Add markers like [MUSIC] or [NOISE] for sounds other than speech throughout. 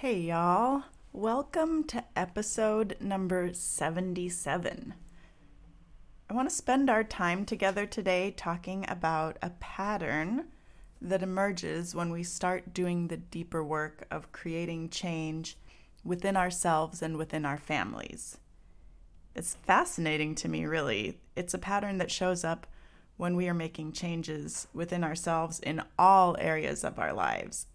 Hey, y'all. Welcome to episode number 77. I want to spend our time together today talking about a pattern that emerges when we start doing the deeper work of creating change within ourselves and within our families. It's fascinating to me, really. It's a pattern that shows up when we are making changes within ourselves in all areas of our lives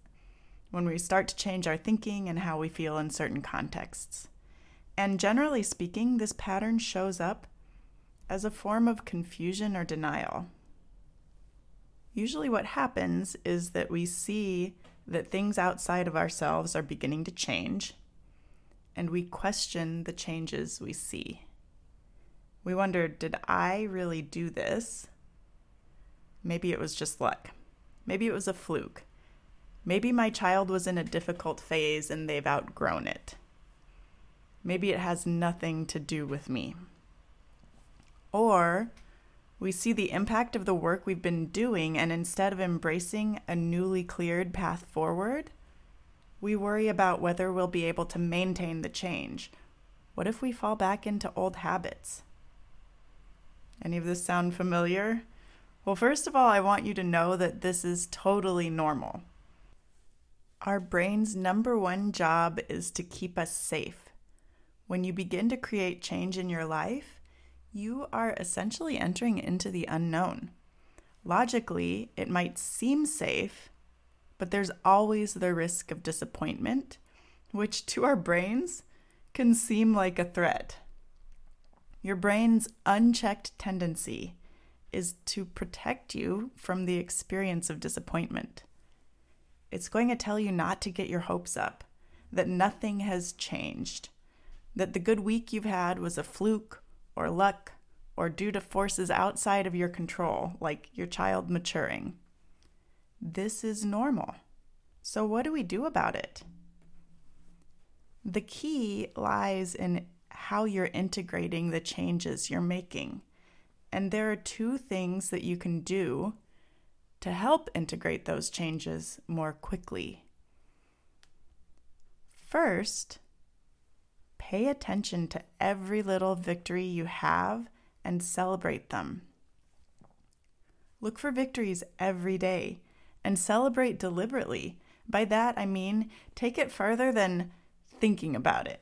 when we start to change our thinking and how we feel in certain contexts. And generally speaking, this pattern shows up as a form of confusion or denial. Usually, what happens is that we see that things outside of ourselves are beginning to change, and we question the changes we see. We wonder, did I really do this? Maybe it was just luck. Maybe it was a fluke. Maybe my child was in a difficult phase and they've outgrown it. Maybe it has nothing to do with me. Or we see the impact of the work we've been doing, and instead of embracing a newly cleared path forward, we worry about whether we'll be able to maintain the change. What if we fall back into old habits? Any of this sound familiar? Well, first of all, I want you to know that this is totally normal. Our brain's number one job is to keep us safe. When you begin to create change in your life, you are essentially entering into the unknown. Logically, it might seem safe, but there's always the risk of disappointment, which to our brains can seem like a threat. Your brain's unchecked tendency is to protect you from the experience of disappointment. It's going to tell you not to get your hopes up, that nothing has changed, that the good week you've had was a fluke or luck or due to forces outside of your control, like your child maturing. This is normal. So, what do we do about it? The key lies in how you're integrating the changes you're making. And there are two things that you can do to help integrate those changes more quickly. First, pay attention to every little victory you have and celebrate them. Look for victories every day and celebrate deliberately. By that, I mean take it further than thinking about it.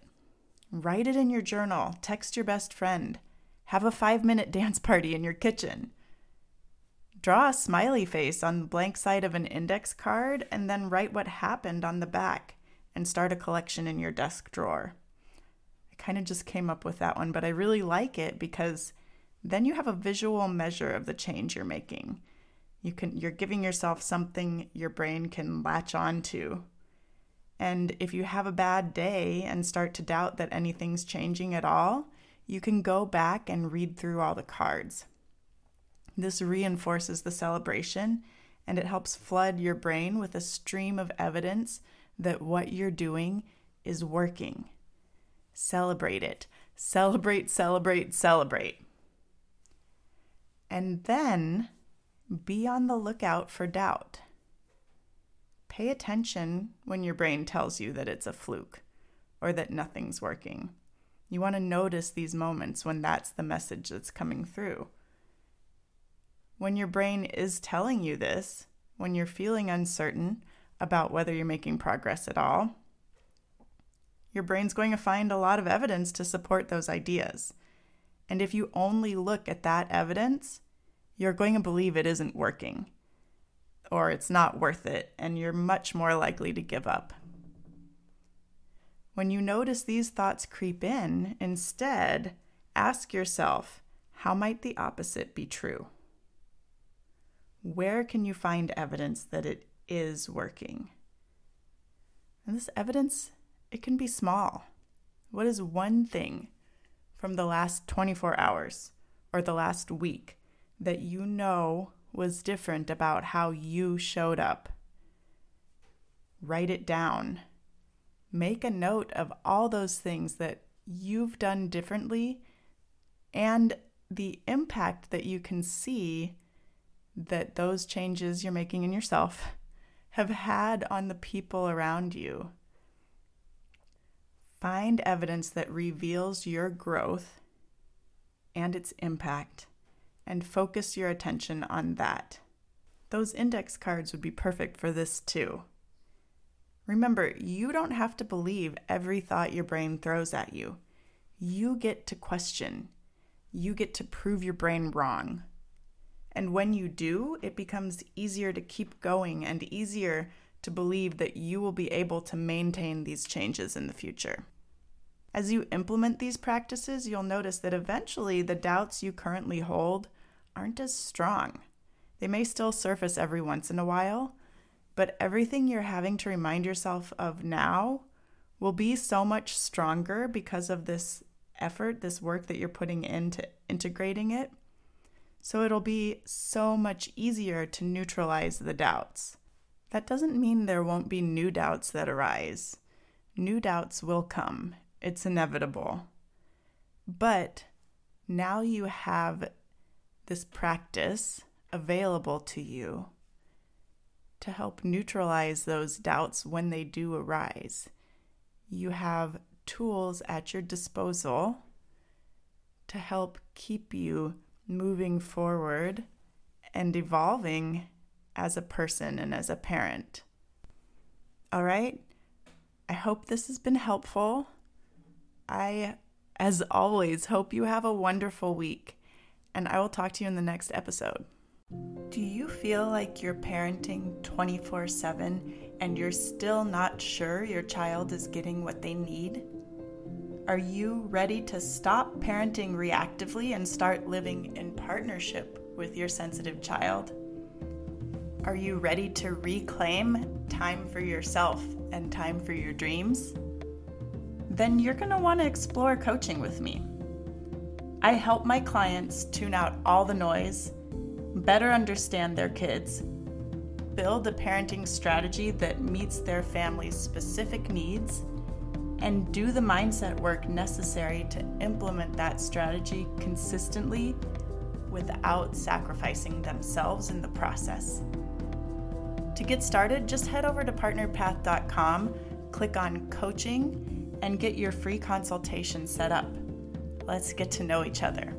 Write it in your journal, text your best friend, have a five minute [LAUGHS] dance party in your kitchen. Draw a smiley face on the blank side of an index card and then write what happened on the back and start a collection in your desk drawer. I kind of just came up with that one, but I really like it because then you have a visual measure of the change you're making. You can you're giving yourself something your brain can latch on to. And if you have a bad day and start to doubt that anything's changing at all, you can go back and read through all the cards. This reinforces the celebration and it helps flood your brain with a stream of evidence that what you're doing is working. Celebrate it. Celebrate, celebrate, celebrate. And then be on the lookout for doubt. Pay attention when your brain tells you that it's a fluke or that nothing's working. You want to notice these moments when that's the message that's coming through when your brain is telling you this, when you're feeling uncertain about whether you're making progress at all, your brain's going to find a lot of evidence to support those ideas. And if you only look at that evidence, you're going to believe it isn't working or it's not worth it, and you're much more likely to give up. When you notice these thoughts creep in, instead, ask yourself how might the opposite be true? Where can you find evidence that it is working? And this evidence, it can be small. What is one thing from the last 24 hours or the last week that you know was different about how you showed up? Write it down. Make a note of all those things that you've done differently and the impact that you can see that those changes you're making in yourself have had on the people around you. Find evidence that reveals your growth and its impact and focus your attention on that. Those index cards would be perfect for this too. Remember, you don't have to believe every thought your brain throws at you. You get to question. You get to prove your brain wrong. And when you do, it becomes easier to keep going and easier to believe that you will be able to maintain these changes in the future. As you implement these practices, you'll notice that eventually the doubts you currently hold aren't as strong. They may still surface every once in a while, but everything you're having to remind yourself of now will be so much stronger because of this effort, this work that you're putting into integrating it. So it'll be so much easier to neutralize the doubts. That doesn't mean there won't be new doubts that arise. New doubts will come, it's inevitable. But now you have this practice available to you to help neutralize those doubts when they do arise. You have tools at your disposal to help keep you moving forward and evolving as a person and as a parent. All right? I hope this has been helpful. I, as always, hope you have a wonderful week, and I will talk to you in the next episode. Do you feel like you're parenting 24 7 and you're still not sure your child is getting what they need? Are you ready to stop parenting reactively and start living in partnership with your sensitive child? Are you ready to reclaim time for yourself and time for your dreams? Then you're going to want to explore coaching with me. I help my clients tune out all the noise better understand their kids, build a parenting strategy that meets their family's specific needs, and do the mindset work necessary to implement that strategy consistently without sacrificing themselves in the process. To get started, just head over to partnerpath.com, click on coaching, and get your free consultation set up. Let's get to know each other.